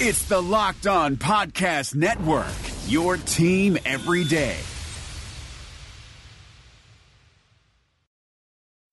It's the Locked On Podcast Network, your team every day.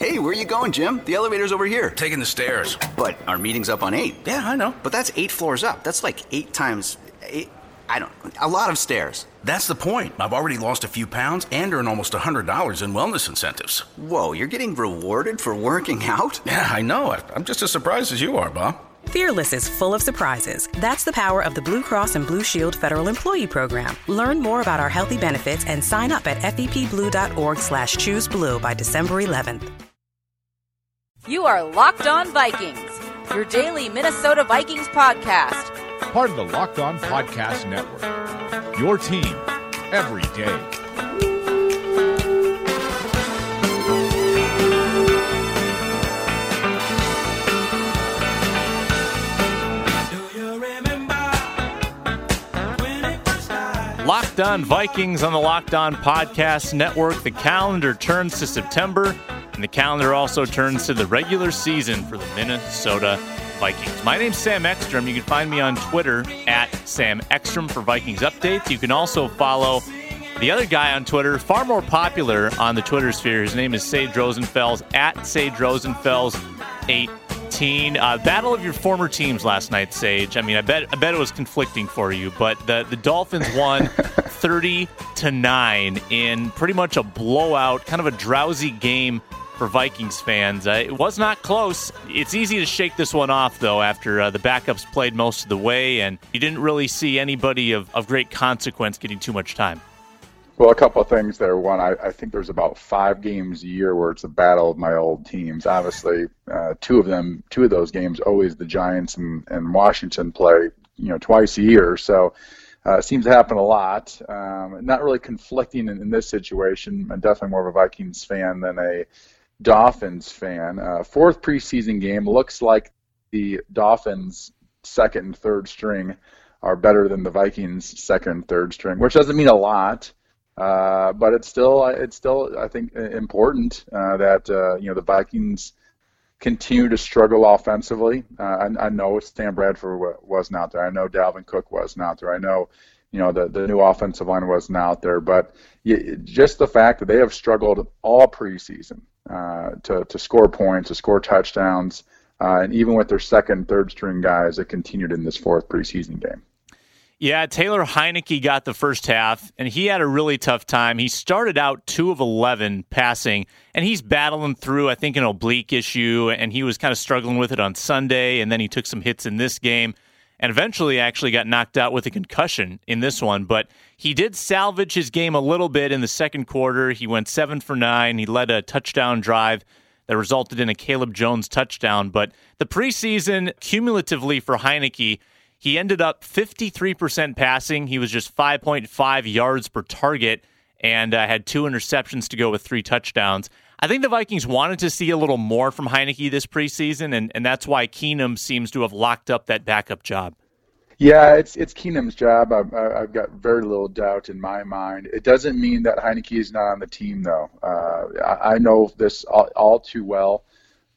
Hey, where are you going, Jim? The elevator's over here. Taking the stairs. But our meeting's up on eight. Yeah, I know. But that's eight floors up. That's like eight times eight. I don't. A lot of stairs. That's the point. I've already lost a few pounds and earned almost $100 in wellness incentives. Whoa, you're getting rewarded for working out? Yeah, I know. I'm just as surprised as you are, Bob. Fearless is full of surprises. That's the power of the Blue Cross and Blue Shield Federal Employee Program. Learn more about our healthy benefits and sign up at fepblue.org slash choose blue by December 11th. You are Locked On Vikings, your daily Minnesota Vikings podcast. Part of the Locked On Podcast Network. Your team every day. Locked On Vikings on the Locked On Podcast Network. The calendar turns to September, and the calendar also turns to the regular season for the Minnesota Vikings. My name's Sam Ekstrom. You can find me on Twitter at Sam Ekstrom for Vikings updates. You can also follow the other guy on Twitter, far more popular on the Twitter sphere. His name is Sage Rosenfels at Sage Rosenfels 18. Uh, battle of your former teams last night, Sage. I mean, I bet I bet it was conflicting for you, but the the Dolphins won 30 to nine in pretty much a blowout, kind of a drowsy game for Vikings fans. Uh, it was not close. It's easy to shake this one off, though, after uh, the backups played most of the way, and you didn't really see anybody of, of great consequence getting too much time. Well, a couple of things there. One, I, I think there's about five games a year where it's a battle of my old teams. Obviously, uh, two of them, two of those games, always the Giants and, and Washington play, you know, twice a year. So uh, seems to happen a lot. Um, not really conflicting in, in this situation. I'm definitely more of a Vikings fan than a Dolphins fan. Uh, fourth preseason game looks like the Dolphins' second and third string are better than the Vikings' second and third string, which doesn't mean a lot. Uh, but it's still, it's still, I think, important uh, that uh, you know the Vikings continue to struggle offensively. Uh, I, I, know Sam Bradford wasn't out there. I know Dalvin Cook wasn't out there. I know, you know, the the new offensive line wasn't out there. But just the fact that they have struggled all preseason uh, to to score points, to score touchdowns, uh, and even with their second, third string guys, it continued in this fourth preseason game. Yeah, Taylor Heinicke got the first half, and he had a really tough time. He started out two of 11 passing, and he's battling through, I think, an oblique issue, and he was kind of struggling with it on Sunday, and then he took some hits in this game, and eventually actually got knocked out with a concussion in this one. But he did salvage his game a little bit in the second quarter. He went seven for nine. He led a touchdown drive that resulted in a Caleb Jones touchdown. But the preseason, cumulatively for Heinicke, he ended up 53% passing. He was just 5.5 yards per target and uh, had two interceptions to go with three touchdowns. I think the Vikings wanted to see a little more from Heinicke this preseason, and, and that's why Keenum seems to have locked up that backup job. Yeah, it's it's Keenum's job. I've, I've got very little doubt in my mind. It doesn't mean that Heinicke is not on the team, though. Uh, I, I know this all, all too well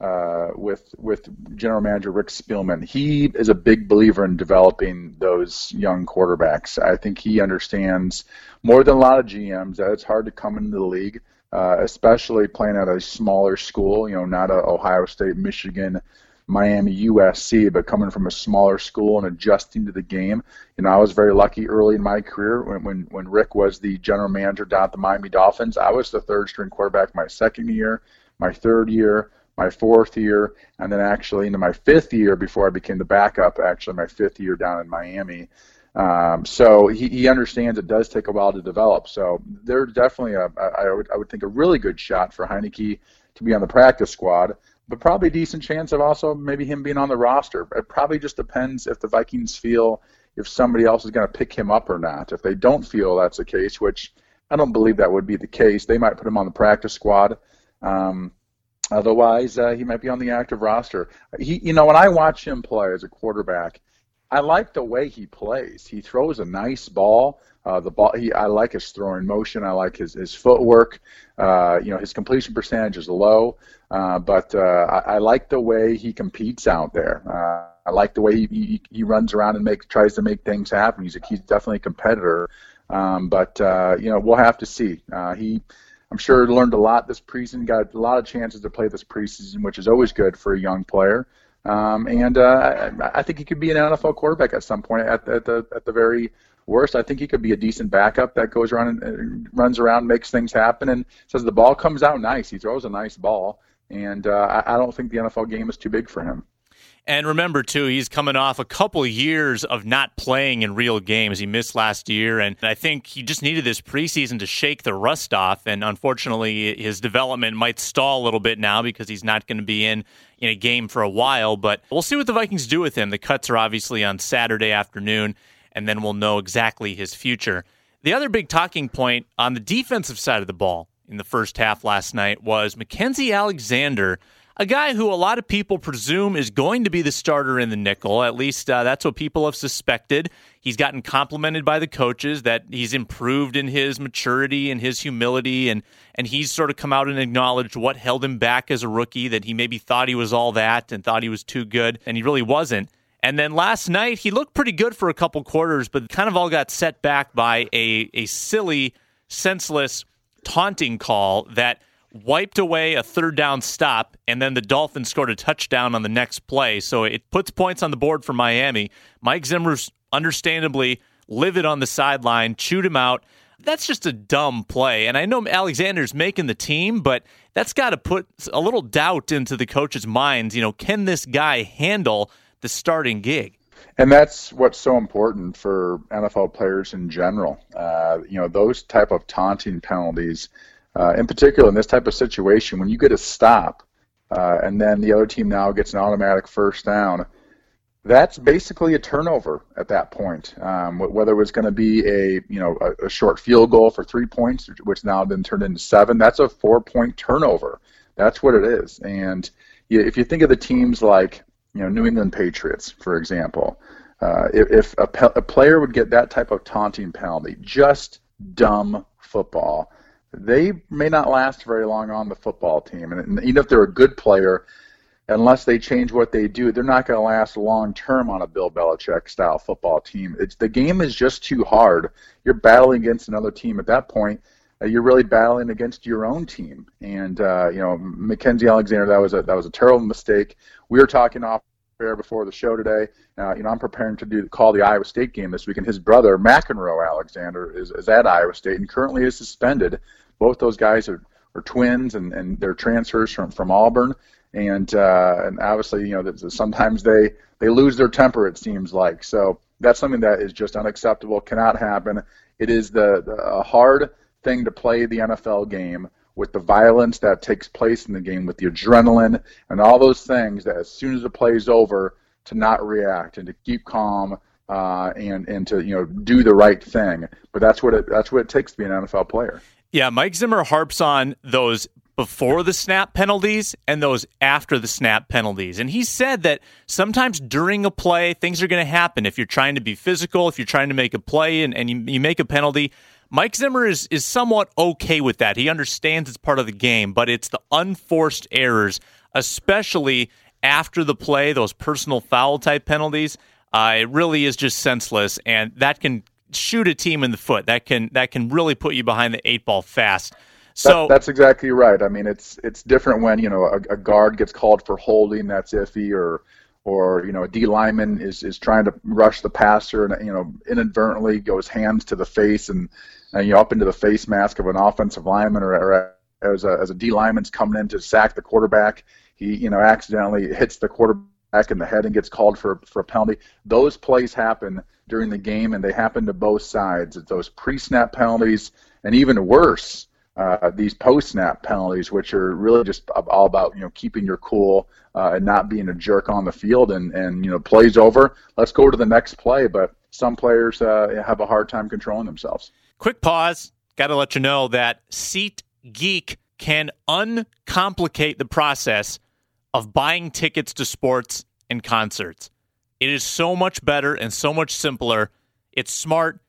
uh, with with General Manager Rick Spielman. He is a big believer in developing those young quarterbacks. I think he understands more than a lot of GMs that it's hard to come into the league, uh, especially playing at a smaller school. You know, not a Ohio State, Michigan. Miami, USC, but coming from a smaller school and adjusting to the game. You know, I was very lucky early in my career when when, when Rick was the general manager down at the Miami Dolphins. I was the third string quarterback my second year, my third year, my fourth year, and then actually into my fifth year before I became the backup. Actually, my fifth year down in Miami. Um, so he, he understands it does take a while to develop. So there's definitely a I would I would think a really good shot for Heinicke to be on the practice squad, but probably a decent chance of also maybe him being on the roster. It probably just depends if the Vikings feel if somebody else is going to pick him up or not. If they don't feel that's the case, which I don't believe that would be the case, they might put him on the practice squad. Um, Otherwise, uh, he might be on the active roster. He, you know, when I watch him play as a quarterback, I like the way he plays. He throws a nice ball. Uh, the ball, he, I like his throwing motion. I like his his footwork. Uh, you know, his completion percentage is low, uh, but uh, I, I like the way he competes out there. Uh, I like the way he, he, he runs around and makes tries to make things happen. He's a, he's definitely a competitor. Um, but uh, you know, we'll have to see. Uh, he, I'm sure, learned a lot this preseason. Got a lot of chances to play this preseason, which is always good for a young player. Um, and uh, I, I think he could be an NFL quarterback at some point. At, at the at the very worst, I think he could be a decent backup that goes around and, runs around, makes things happen, and says the ball comes out nice. He throws a nice ball, and uh, I, I don't think the NFL game is too big for him. And remember, too, he's coming off a couple years of not playing in real games. He missed last year, and I think he just needed this preseason to shake the rust off. And unfortunately, his development might stall a little bit now because he's not going to be in in a game for a while. But we'll see what the Vikings do with him. The cuts are obviously on Saturday afternoon, and then we'll know exactly his future. The other big talking point on the defensive side of the ball in the first half last night was Mackensie Alexander a guy who a lot of people presume is going to be the starter in the nickel. At least uh, that's what people have suspected. He's gotten complimented by the coaches that he's improved in his maturity and his humility, and and he's sort of come out and acknowledged what held him back as a rookie. That he maybe thought he was all that and thought he was too good, and he really wasn't. And then last night he looked pretty good for a couple quarters, but kind of all got set back by a a silly, senseless taunting call that wiped away a third down stop, and then the Dolphins scored a touchdown on the next play. So it puts points on the board for Miami. Mike Zimmer's understandably livid on the sideline, chewed him out. That's just a dumb play. And I know Alexander's making the team, but that's got to put a little doubt into the coach's minds. You know, can this guy handle the starting gig? And that's what's so important for NFL players in general. Uh, you know, those type of taunting penalties uh, in particular, in this type of situation, when you get a stop uh, and then the other team now gets an automatic first down, that's basically a turnover at that point. Um, whether it was going to be a you know a, a, short field goal for three points, which now been turned into seven, that's a four-point turnover. That's what it is. And if you think of the teams like you know New England Patriots, for example, uh, if, if a, pe- a player would get that type of taunting penalty, just dumb football they may not last very long on the football team. And, even if they're a good player, unless they change what they do, they're not going to last long term on a Bill Belichick style football team. It's, the game is just too hard. You're battling against another team at that point. Uh, you're really battling against your own team. And uh, you know, Mackensie Alexander, that was a that was a terrible mistake. We were talking off air before the show today. Uh, you know, I'm preparing to do call the Iowa State game this week, and his brother Mackenro Alexander is, is at Iowa State and currently is suspended both those guys are, are twins and, and they're transfers from, from Auburn. And, uh, and obviously, you know, sometimes they, they lose their temper, it seems like. So that's something that is just unacceptable, cannot happen. It is the, the a hard thing to play the NFL game with the violence that takes place in the game, with the adrenaline and all those things that as soon as the play is over, to not react and to keep calm uh, and and to you know do the right thing. But that's what it that's what it takes to be an NFL player. Yeah, Mike Zimmer harps on those before the snap penalties and those after the snap penalties. And he said that sometimes during a play, things are going to happen. If you're trying to be physical, if you're trying to make a play and, and you, you make a penalty, Mike Zimmer is, is somewhat okay with that. He understands it's part of the game, but it's the unforced errors, especially after the play, those personal foul type penalties. Uh, it really is just senseless, and that can shoot a team in the foot. That can that can really put you behind the eight ball fast. So that, that's exactly right. I mean, it's it's different when you know a, a, guard gets called for holding that's iffy, or or you know a D lineman is is trying to rush the passer and you know inadvertently goes hands to the face and, and you know up into the face mask of an offensive lineman, or, or as a as a D lineman's coming in to sack the quarterback, he you know accidentally hits the quarterback in the head and gets called for for a penalty. Those plays happen during the game, and they happen to both sides. It's those pre-snap penalties, and even worse, uh, these post-snap penalties, which are really just all about you know keeping your cool uh, and not being a jerk on the field. And and you know plays over, let's go to the next play. But some players uh, have a hard time controlling themselves. Quick pause. Got to let you know that Seat Geek can uncomplicate the process of buying tickets to sports and concerts. It is so much better and so much simpler. It's smart,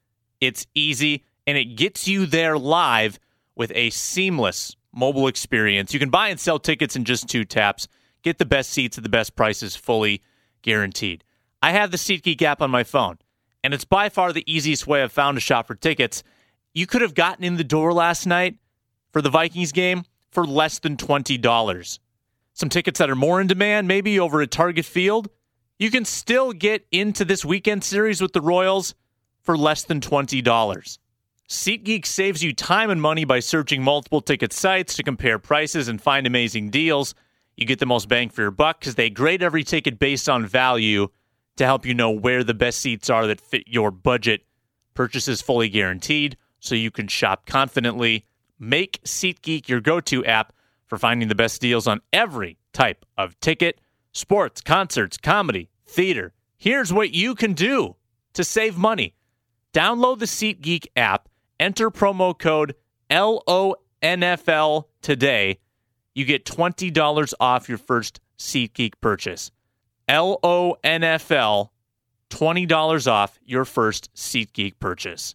it's easy, and it gets you there live with a seamless mobile experience. You can buy and sell tickets in just two taps. Get the best seats at the best prices fully guaranteed. I have the SeatGeek app on my phone, and it's by far the easiest way I've found to shop for tickets. You could have gotten in the door last night for the Vikings game for less than $20. Some tickets that are more in demand, maybe over at Target Field. You can still get into this weekend series with the Royals for less than $20. SeatGeek saves you time and money by searching multiple ticket sites to compare prices and find amazing deals. You get the most bang for your buck because they grade every ticket based on value to help you know where the best seats are that fit your budget. Purchase is fully guaranteed, so you can shop confidently. Make SeatGeek your go to app for finding the best deals on every type of ticket sports, concerts, comedy, theater. Here's what you can do to save money download the SeatGeek app, enter promo code LONFL today. You get $20 off your first SeatGeek purchase. LONFL, $20 off your first SeatGeek purchase.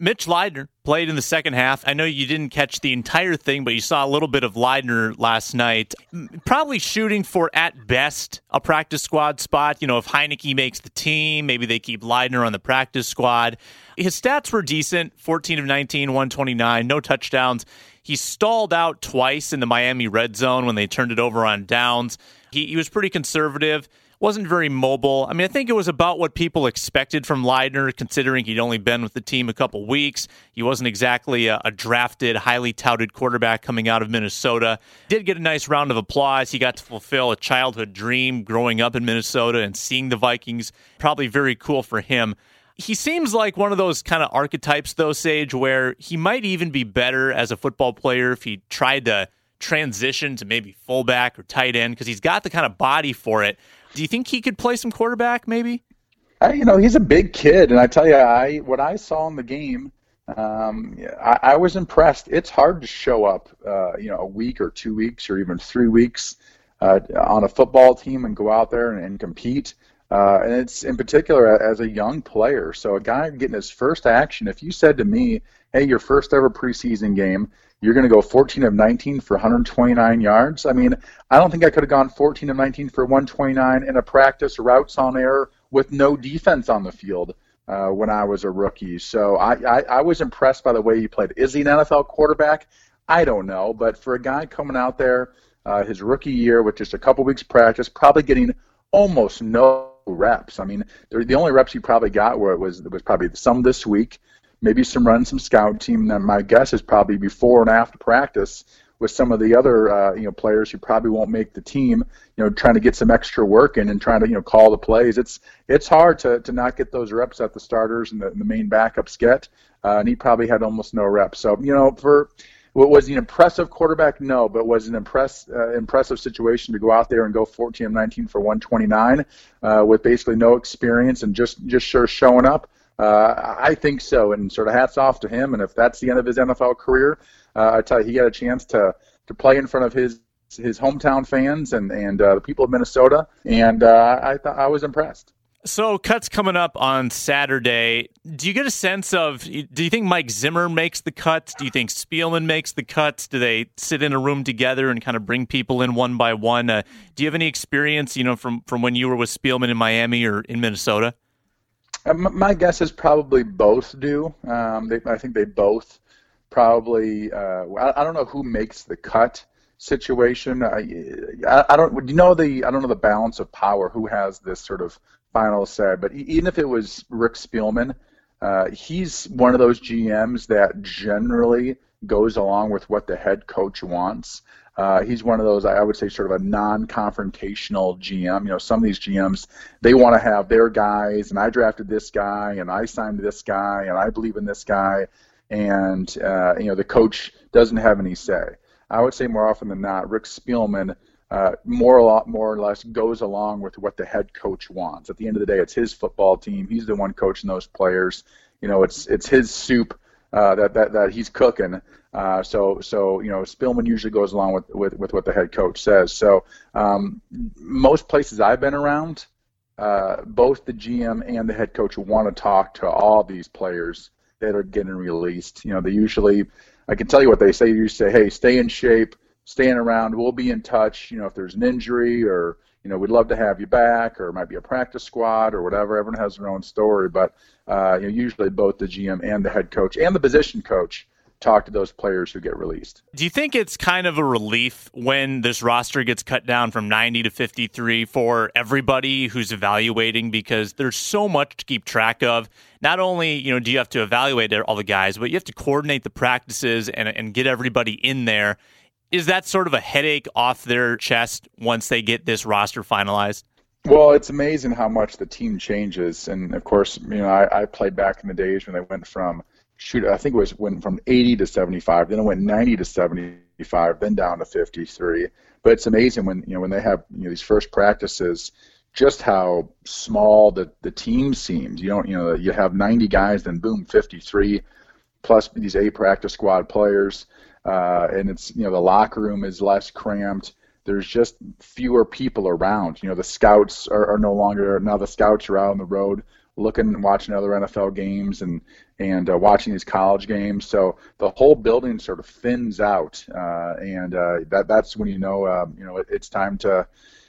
Mitch Leidner played in the second half. I know you didn't catch the entire thing, but you saw a little bit of Leidner last night. Probably shooting for, at best, a practice squad spot. You know, if Heinicke makes the team, maybe they keep Leidner on the practice squad. His stats were decent 14 of 19, 129, no touchdowns. He stalled out twice in the Miami red zone when they turned it over on downs. He, he was pretty conservative wasn't very mobile. I mean, I think it was about what people expected from Leidner, considering he'd only been with the team a couple weeks. He wasn't exactly a, a, drafted, highly touted quarterback coming out of Minnesota. Did get a nice round of applause. He got to fulfill a childhood dream growing up in Minnesota and seeing the Vikings. Probably very cool for him. He seems like one of those kind of archetypes, though, Sage, where he might even be better as a football player if he tried to transition to maybe fullback or tight end because he's got the kind of body for it. Do you think he could play some quarterback, maybe? I, you know, he's a big kid, and I tell you, I what I saw in the game, um, I, I, was impressed. It's hard to show up, uh, you know, a week or two weeks or even three weeks uh, on a football team and go out there and, and compete. Uh, and it's in particular as a young player. So a guy getting his first action. If you said to me, "Hey, your first ever preseason game, you're going to go 14 of 19 for 129 yards. I mean, I don't think I could have gone 14 of 19 for 129 in a practice routes on air with no defense on the field uh, when I was a rookie. So I, I, I was impressed by the way he played. Is he an NFL quarterback? I don't know, but for a guy coming out there uh, his rookie year with just a couple weeks practice, probably getting almost no reps. I mean, the only reps he probably got were it was was probably some this week maybe some run some scout team. And my guess is probably before and after practice with some of the other uh, you know players who probably won't make the team. You know, trying to get some extra work in and trying to you know call the plays. It's it's hard to, to not get those reps that the starters and the, the main backups get. Uh, and he probably had almost no reps. So you know for was he an impressive quarterback? No, but was an impress, uh, impressive situation to go out there and go 14 of 19 for 129 uh, with basically no experience and just just sure showing up. Uh, I think so, and sort of hats off to him. And if that's the end of his NFL career, uh, I tell you, he got a chance to to play in front of his his hometown fans and and uh, the people of Minnesota, and uh, I thought I was impressed. So cuts coming up on Saturday. Do you get a sense of? Do you think Mike Zimmer makes the cuts? Do you think Spielman makes the cuts? Do they sit in a room together and kind of bring people in one by one? Uh, do you have any experience, you know, from from when you were with Spielman in Miami or in Minnesota? Uh, my guess is probably both do. Um, they, I think they both probably. Uh, I, I, don't know who makes the cut situation. I, I, don't. You know the I don't know the balance of power. Who has this sort of final say? But even if it was Rick Spielman, uh, he's one of those GMs that generally goes along with what the head coach wants. Uh, he's one of those I would say sort of a non-confrontational GM. You know, some of these GMs they want to have their guys, and I drafted this guy, and I signed this guy, and I believe in this guy, and uh, you know the coach doesn't have any say. I would say more often than not, Rick Spielman uh, more a lot more or less goes along with what the head coach wants. At the end of the day, it's his football team. He's the one coaching those players. You know, it's it's his soup uh, that, that that he's cooking. Uh, so so you know, Spielman usually goes along with, with, with what the head coach says. So um, most places I've been around, uh, both the GM and the head coach want to talk to all these players that are getting released. You know, they usually, I can tell you what they say. You say, hey, stay in shape, staying around. We'll be in touch. You know, if there's an injury or you know, we'd love to have you back, or it might be a practice squad or whatever. Everyone has their own story, but uh, you know, usually both the GM and the head coach and the position coach talk to those players who get released. Do you think it's kind of a relief when this roster gets cut down from 90 to 53 for everybody who's evaluating because there's so much to keep track of? Not only, you know, do you have to evaluate all the guys, but you have to coordinate the practices and, and get everybody in there. Is that sort of a headache off their chest once they get this roster finalized? Well, it's amazing how much the team changes. And of course, you know, I, I played back in the days when they went from shoot, I think it was went from 80 to 75, then it went 90 to 75, then down to 53. But it's amazing when you know when they have you know these first practices, just how small the the team seems. You don't you know you have 90 guys, then boom, 53, plus these eight practice squad players, uh, and it's you know the locker room is less cramped. There's just fewer people around. You know the scouts are, are no longer now the scouts are out on the road looking and watching other NFL games and and uh, watching these college games. So the whole building sort of thins out, uh, and uh, that that's when you know um, you know it, it's time to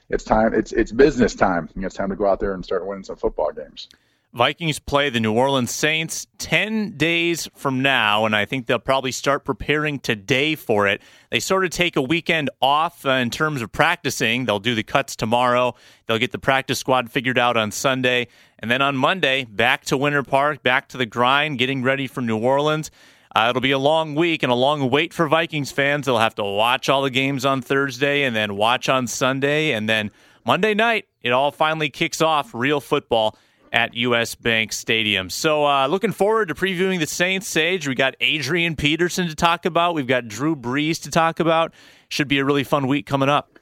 it's time it's it's business time. You know, it's time to go out there and start winning some football games. Vikings play the New Orleans Saints 10 days from now, and I think they'll probably start preparing today for it. They sort of take a weekend off uh, in terms of practicing. They'll do the cuts tomorrow. They'll get the practice squad figured out on Sunday. And then on Monday, back to Winter Park, back to the grind, getting ready for New Orleans. Uh, it'll be a long week and a long wait for Vikings fans. They'll have to watch all the games on Thursday and then watch on Sunday. And then Monday night, it all finally kicks off real football at US Bank Stadium. So, uh, looking forward to previewing the Saints, Sage. We got Adrian Peterson to talk about. We've got Drew Brees to talk about. Should be a really fun week coming up.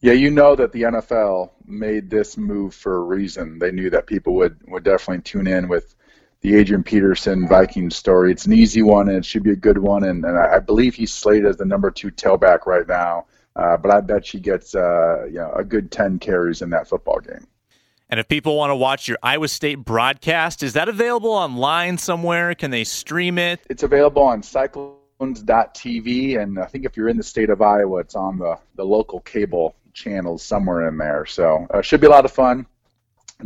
Yeah, you know that the NFL made this move for a reason. They knew that people would, would definitely tune in with the Adrian Peterson Vikings story. It's an easy one, and it should be a good one. And, and I believe he's slated as the number two tailback right now. Uh, but I bet she gets uh, you know, a good 10 carries in that football game. And if people want to watch your Iowa State broadcast, is that available online somewhere? Can they stream it? It's available on Cyclones.tv, and I think if you're in the state of Iowa, it's on the, the local cable channels somewhere in there. So uh, should be a lot of fun.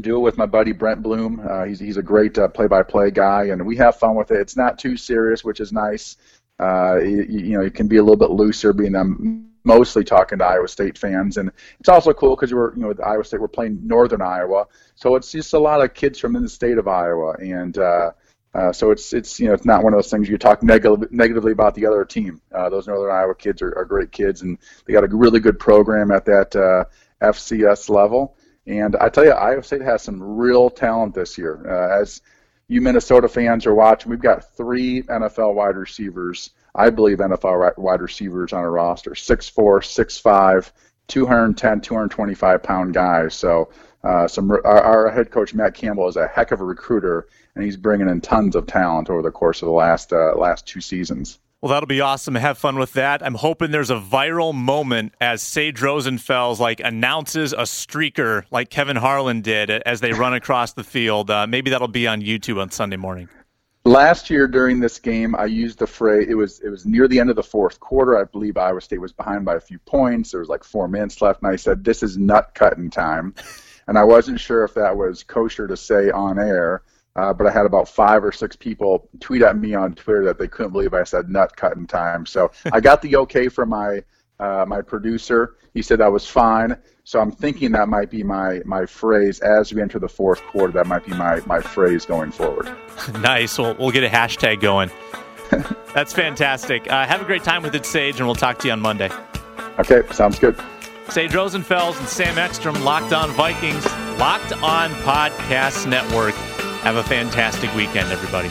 Do it with my buddy Brent Bloom. Uh, he's he's a great uh, play-by-play guy, and we have fun with it. It's not too serious, which is nice. Uh, you, you know, it can be a little bit looser, being them mostly talking to Iowa State fans, and it's also cool because we're you know with Iowa State we're playing Northern Iowa, so it's just a lot of kids from in the state of Iowa, and uh, uh, so it's it's you know it's not one of those things you talk neg- negatively about the other team. Uh, those Northern Iowa kids are, are great kids, and they got a really good program at that uh, FCS level. And I tell you, Iowa State has some real talent this year. Uh, as you Minnesota fans are watching, we've got three NFL wide receivers I believe NFL wide receivers on a roster 6'4, 6'5, 210, 225 pound guys. So uh, some our, our, head coach Matt Campbell is a heck of a recruiter, and he's bringing in tons of talent over the course of the last uh, last two seasons. Well, that'll be awesome. Have fun with that. I'm hoping there's a viral moment as Sage Rosenfels like announces a streaker like Kevin Harlan did as they run across the field. Uh, maybe that'll be on YouTube on Sunday morning. Last year during this game, I used the phrase. It was it was near the end of the fourth quarter. I believe Iowa State was behind by a few points. There was like four minutes left, and I said, "This is nut cutting time," and I wasn't sure if that was kosher to say on air. Uh, but I had about five or six people tweet at me on Twitter that they couldn't believe I said nut cutting time. So I got the okay from my uh, my producer. He said that was fine. So I'm thinking that might be my my phrase as we enter the fourth quarter. That might be my my phrase going forward. nice. We'll we'll get a hashtag going. That's fantastic. Uh, have a great time with it, Sage, and we'll talk to you on Monday. Okay, sounds good. Sage Rosenfels and Sam Ekstrom, Locked On Vikings, Locked On Podcast Network. Have a fantastic weekend, everybody.